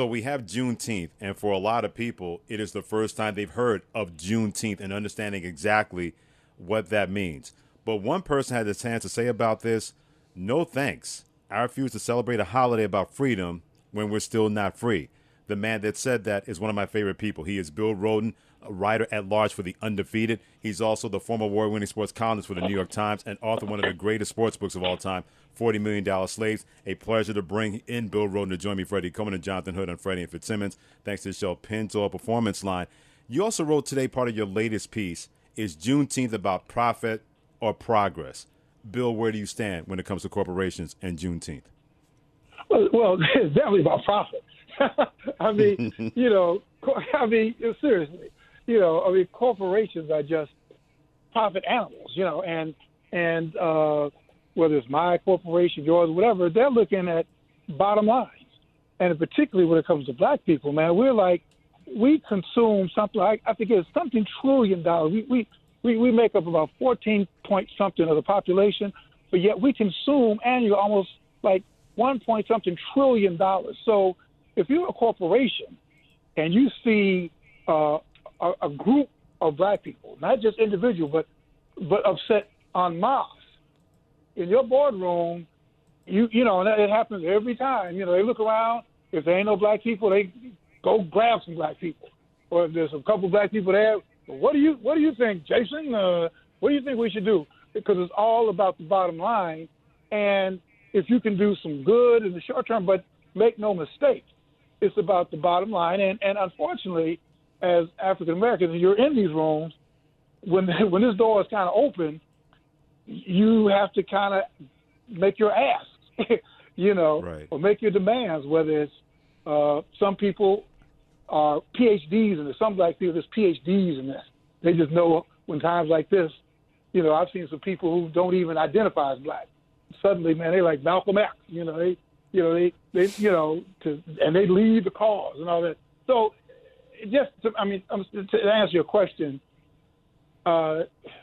So we have Juneteenth, and for a lot of people, it is the first time they've heard of Juneteenth and understanding exactly what that means. But one person had the chance to say about this no thanks. I refuse to celebrate a holiday about freedom when we're still not free. The man that said that is one of my favorite people. He is Bill Rhoden, a writer at large for The Undefeated. He's also the former award winning sports columnist for the New York Times and author of one of the greatest sports books of all time, $40 Million Slaves. A pleasure to bring in Bill Rhoden to join me, Freddie Coleman and Jonathan Hood on Freddie and Fitzsimmons. Thanks to the show Pinto Performance Line. You also wrote today part of your latest piece is Juneteenth about profit or progress? Bill, where do you stand when it comes to corporations and Juneteenth? Well, well it's definitely about profit. I mean, you know, I mean, seriously, you know, I mean, corporations are just profit animals, you know, and and uh, whether it's my corporation, yours, whatever, they're looking at bottom lines, and particularly when it comes to black people, man, we're like, we consume something like I think it's something trillion dollars. We we we, we make up about 14 point something of the population, but yet we consume annually almost like one point something trillion dollars. So if you're a corporation and you see uh, a, a group of black people, not just individual, but but upset en masse in your boardroom, you you know, and it happens every time. You know, they look around. If there ain't no black people, they go grab some black people. Or if there's a couple black people there, what do you What do you think, Jason? Uh, what do you think we should do? Because it's all about the bottom line, and if you can do some good in the short term, but make no mistake, it's about the bottom line. And and unfortunately, as African Americans, you're in these rooms when when this door is kind of open, you have to kind of make your ask, you know, right. or make your demands. Whether it's uh, some people are PhDs in this. Some black people there's PhDs in this. They just know when times like this, you know, I've seen some people who don't even identify as black. Suddenly, man, they like Malcolm X. You know, they, you know, they, they, you know, to, and they leave the cause and all that. So, just, to, I mean, um, to answer your question, uh,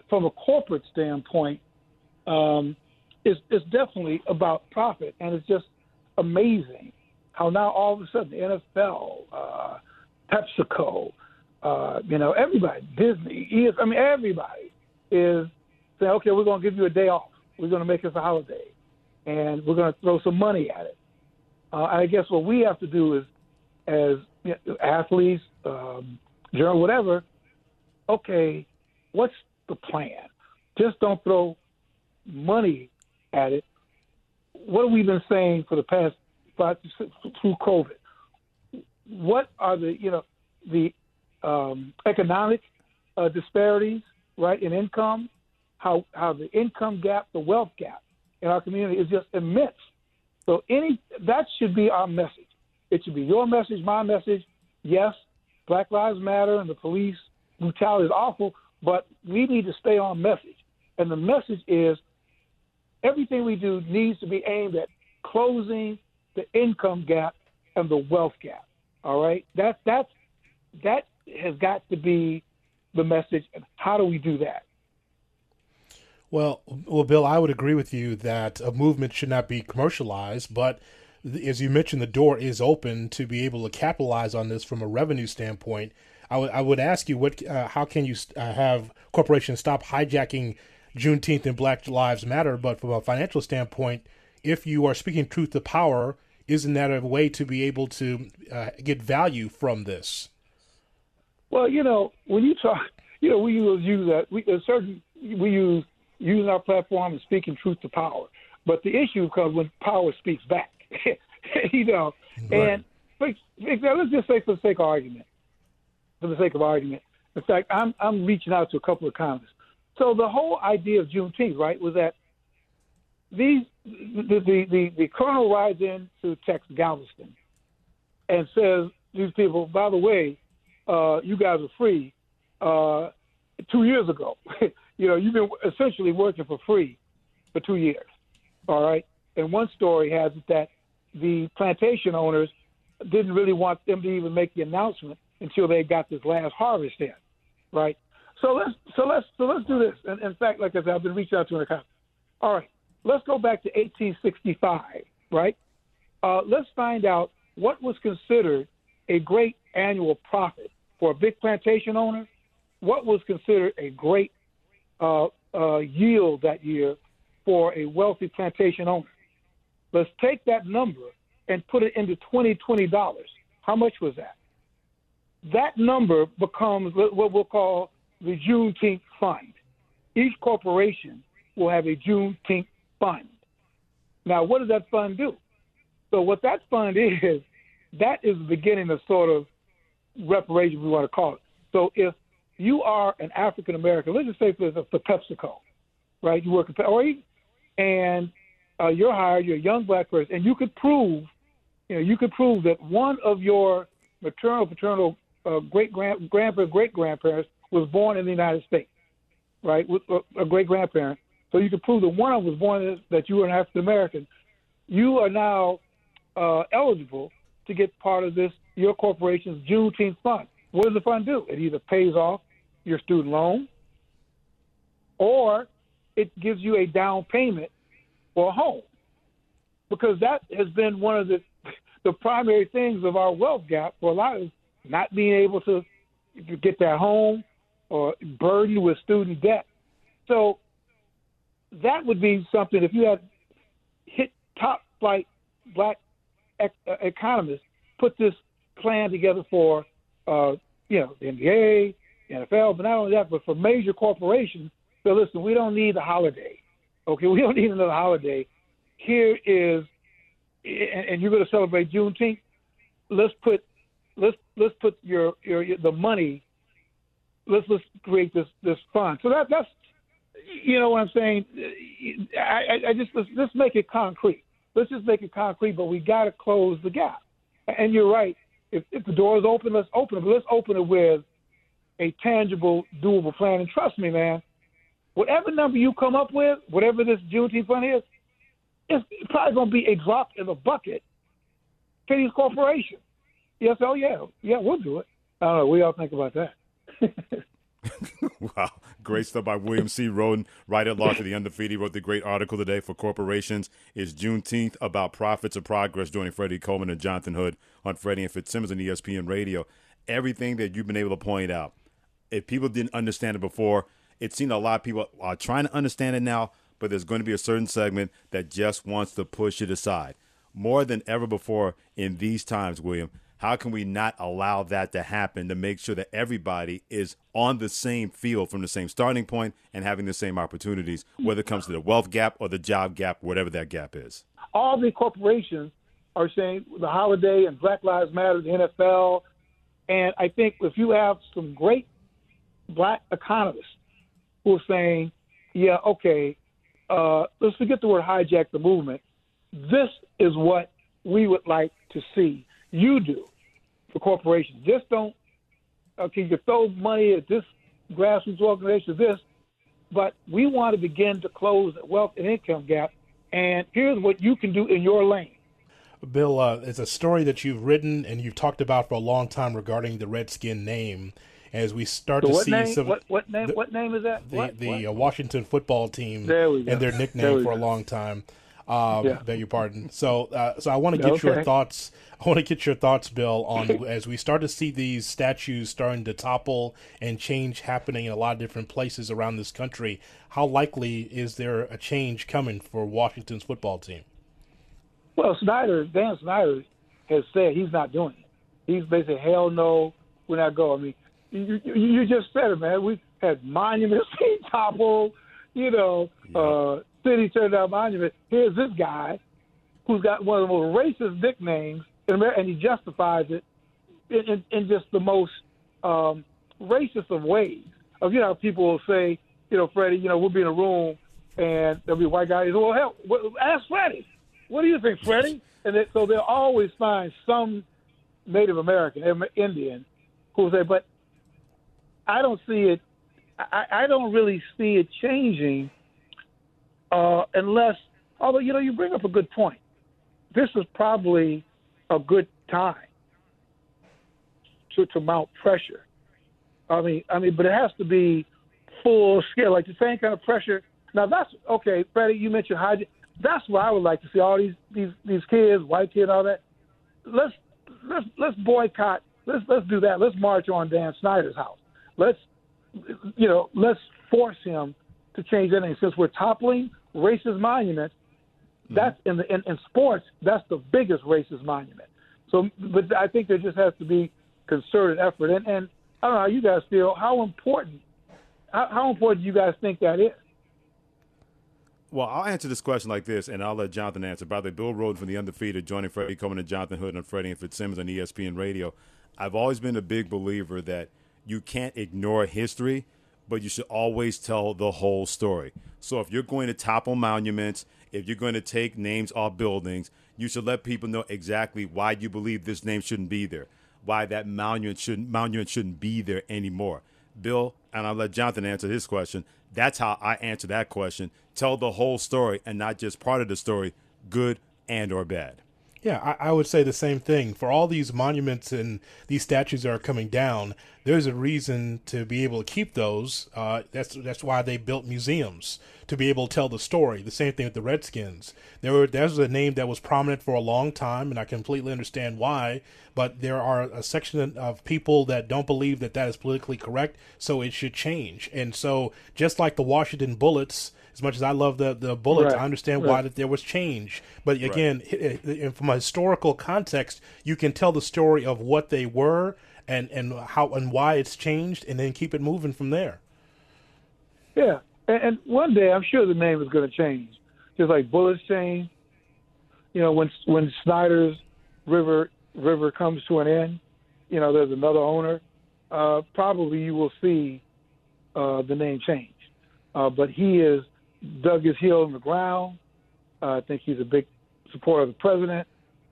from a corporate standpoint, um, it's, it's definitely about profit, and it's just amazing how now all of a sudden the NFL, uh, PepsiCo, uh, you know, everybody, Disney, ES, I mean, everybody is saying, okay, we're going to give you a day off. We're going to make this a holiday, and we're going to throw some money at it. Uh, I guess what we have to do is, as you know, athletes, um, journal, whatever, okay, what's the plan? Just don't throw money at it. What have we been saying for the past five, through COVID? what are the you know the um, economic uh, disparities right in income, how how the income gap, the wealth gap in our community is just immense. So any that should be our message. It should be your message, my message. Yes, Black Lives Matter and the police brutality is awful, but we need to stay on message. And the message is everything we do needs to be aimed at closing the income gap and the wealth gap. All right, that that's that has got to be the message. And how do we do that? Well, well, Bill, I would agree with you that a movement should not be commercialized, but as you mentioned, the door is open to be able to capitalize on this from a revenue standpoint. I would I would ask you what uh, how can you uh, have corporations stop hijacking Juneteenth and Black Lives Matter, but from a financial standpoint, if you are speaking truth to power isn't that a way to be able to uh, get value from this? Well, you know, when you talk, you know, we use, use that we a certain we use using our platform and speaking truth to power. But the issue comes when power speaks back, you know. Right. And let's just say for the sake of argument, for the sake of argument. In fact, I'm I'm reaching out to a couple of comments. So the whole idea of Juneteenth, right, was that these the, the, the, the colonel rides in to text Galveston and says, these people, by the way, uh, you guys are free uh, two years ago. you know, you've been essentially working for free for two years. All right. And one story has it that the plantation owners didn't really want them to even make the announcement until they got this last harvest in. Right. So let's so let's so let's do this. And in fact, like I said, I've been reaching out to an account. All right let's go back to 1865, right? Uh, let's find out what was considered a great annual profit for a big plantation owner, what was considered a great uh, uh, yield that year for a wealthy plantation owner. Let's take that number and put it into 2020 dollars. How much was that? That number becomes what we'll call the Juneteenth fund. Each corporation will have a Juneteenth fund. Now, what does that fund do? So, what that fund is, that is the beginning of sort of reparations, we want to call it. So, if you are an African American, let's just say for, for PepsiCo, right? You work at or and uh, you're hired, you're a young black person, and you could prove, you know, you could prove that one of your maternal, paternal, uh, great grand, grandparents, great grandparents was born in the United States, right? With a, a great grandparent. So you could prove that one of them was born in, that you were an African American. You are now uh, eligible to get part of this your corporation's Juneteenth fund. What does the fund do? It either pays off your student loan, or it gives you a down payment for a home, because that has been one of the the primary things of our wealth gap for a lot of not being able to get that home or burdened with student debt. So that would be something if you had hit top flight black ec- uh, economists put this plan together for uh, you know the NBA, NFL, but not only that, but for major corporations. So listen, we don't need a holiday. Okay, we don't need another holiday. Here is, and, you're going to celebrate Juneteenth. Let's put let's let's put your your, your the money. Let's let's create this this fund. So that that's you know what I'm saying. I, I, I just let's, let's make it concrete. Let's just make it concrete. But we got to close the gap. And you're right. If, if the door is open, let's open it. But let's open it with a tangible, doable plan. And trust me, man, whatever number you come up with, whatever this Juneteenth fund is, it's probably going to be a drop in the bucket for these corporations. Yes, oh yeah, yeah, we'll do it. I don't know. Do y'all think about that? wow. Great stuff by William C. Rhoden, writer at law to the undefeated. He wrote the great article today for corporations. Is Juneteenth about profits or progress? Joining Freddie Coleman and Jonathan Hood on Freddie and Fitzsimmons on ESPN Radio. Everything that you've been able to point out. If people didn't understand it before, it seemed a lot of people are trying to understand it now, but there's going to be a certain segment that just wants to push it aside. More than ever before in these times, William, how can we not allow that to happen to make sure that everybody is on the same field from the same starting point and having the same opportunities, whether it comes to the wealth gap or the job gap, whatever that gap is? All the corporations are saying the holiday and Black Lives Matter, the NFL. And I think if you have some great black economists who are saying, yeah, okay, uh, let's forget the word hijack the movement. This is what we would like to see you do for corporations. Just don't, okay, you throw money at this grassroots organization, this, but we want to begin to close the wealth and income gap. And here's what you can do in your lane. Bill, uh, it's a story that you've written and you've talked about for a long time regarding the Redskin name. As we start so to see name, some, what, what name? The, what name is that? The, what, the what? Uh, Washington football team and their nickname for go. a long time. Um, yeah. Beg your pardon. So, uh, so I want to get okay. your thoughts. I want to get your thoughts, Bill, on as we start to see these statues starting to topple and change happening in a lot of different places around this country. How likely is there a change coming for Washington's football team? Well, Snyder, Dan Snyder, has said he's not doing it. He's basically hell no, we're not going. I mean, you, you, just said it, man. We've had monuments being toppled. You know, yeah. uh, city turned out monument. Here's this guy who's got one of the most racist nicknames in America, and he justifies it in, in, in just the most um, racist of ways. Of you know, people will say, you know, Freddie, you know, we'll be in a room and there'll be a white guy. He says, well, hell, ask Freddie. What do you think, Freddie? And they, so they'll always find some Native American, Indian, who will say, but I don't see it. I, I don't really see it changing uh, unless, although you know, you bring up a good point. This is probably a good time to to mount pressure. I mean, I mean, but it has to be full scale, like the same kind of pressure. Now that's okay, Freddie. You mentioned hygiene. That's what I would like to see. All these these these kids, white kids, all that. Let's let's let's boycott. Let's let's do that. Let's march on Dan Snyder's house. Let's you know let's force him to change anything. Since we're toppling racist monuments, mm-hmm. that's in the in, in sports. That's the biggest racist monument. So, but I think there just has to be concerted effort. And and I don't know how you guys feel. How important? How, how important do you guys think that is? Well, I'll answer this question like this, and I'll let Jonathan answer. By the way, Bill Rhoden from the Undefeated, joining Freddie Coleman and Jonathan Hood on Freddie and Fitzsimmons on ESPN Radio. I've always been a big believer that you can't ignore history, but you should always tell the whole story. So if you're going to topple monuments, if you're going to take names off buildings, you should let people know exactly why you believe this name shouldn't be there, why that monument shouldn't monument shouldn't be there anymore. Bill, and I'll let Jonathan answer his question. That's how I answer that question. Tell the whole story and not just part of the story, good and or bad. Yeah, I, I, would say the same thing. For all these monuments and these statues that are coming down, there's a reason to be able to keep those. Uh, that's that's why they built museums to be able to tell the story. The same thing with the Redskins. There were there's a name that was prominent for a long time, and I completely understand why. But there are a section of people that don't believe that that is politically correct, so it should change. And so, just like the Washington Bullets as much as I love the the bullets, right. I understand right. why that there was change. But again, right. from a historical context, you can tell the story of what they were and and how and why it's changed, and then keep it moving from there. Yeah, and, and one day I'm sure the name is going to change, just like bullets change. You know, when when Snyder's River River comes to an end, you know, there's another owner. Uh, probably you will see uh, the name change. Uh, but he is dug his heel in the ground. Uh, I think he's a big supporter of the president.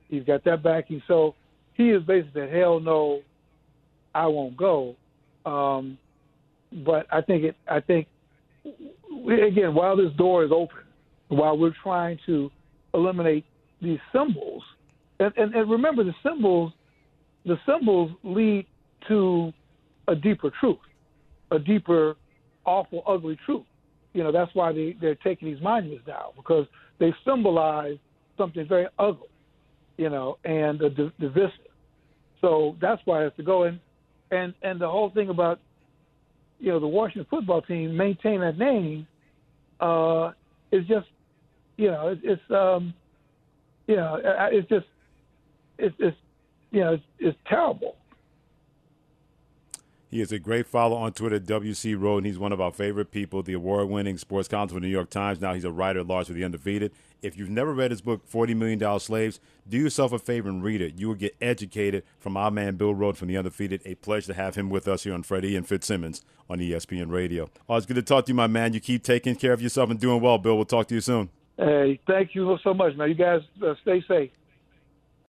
He's got that backing. So he is basically hell no, I won't go. Um, but I think it. I think again, while this door is open, while we're trying to eliminate these symbols, and, and, and remember the symbols, the symbols lead to a deeper truth, a deeper, awful, ugly truth you know, that's why they, they're taking these monuments down because they symbolize something very ugly, you know, and uh, divisive. So that's why it has to go. And, and, and the whole thing about, you know, the Washington football team maintain that name uh, is just, you know, it, it's, um, you know, it's just, it's, it's you know, it's, it's terrible. He is a great follow on Twitter, WC Rhoden, and he's one of our favorite people, the award winning sports columnist for the New York Times. Now he's a writer at large for The Undefeated. If you've never read his book, $40 Million Slaves, do yourself a favor and read it. You will get educated from our man, Bill Rhoden from The Undefeated. A pleasure to have him with us here on Freddie and Fitzsimmons on ESPN Radio. It's good to talk to you, my man. You keep taking care of yourself and doing well, Bill. We'll talk to you soon. Hey, thank you so much, man. You guys uh, stay safe.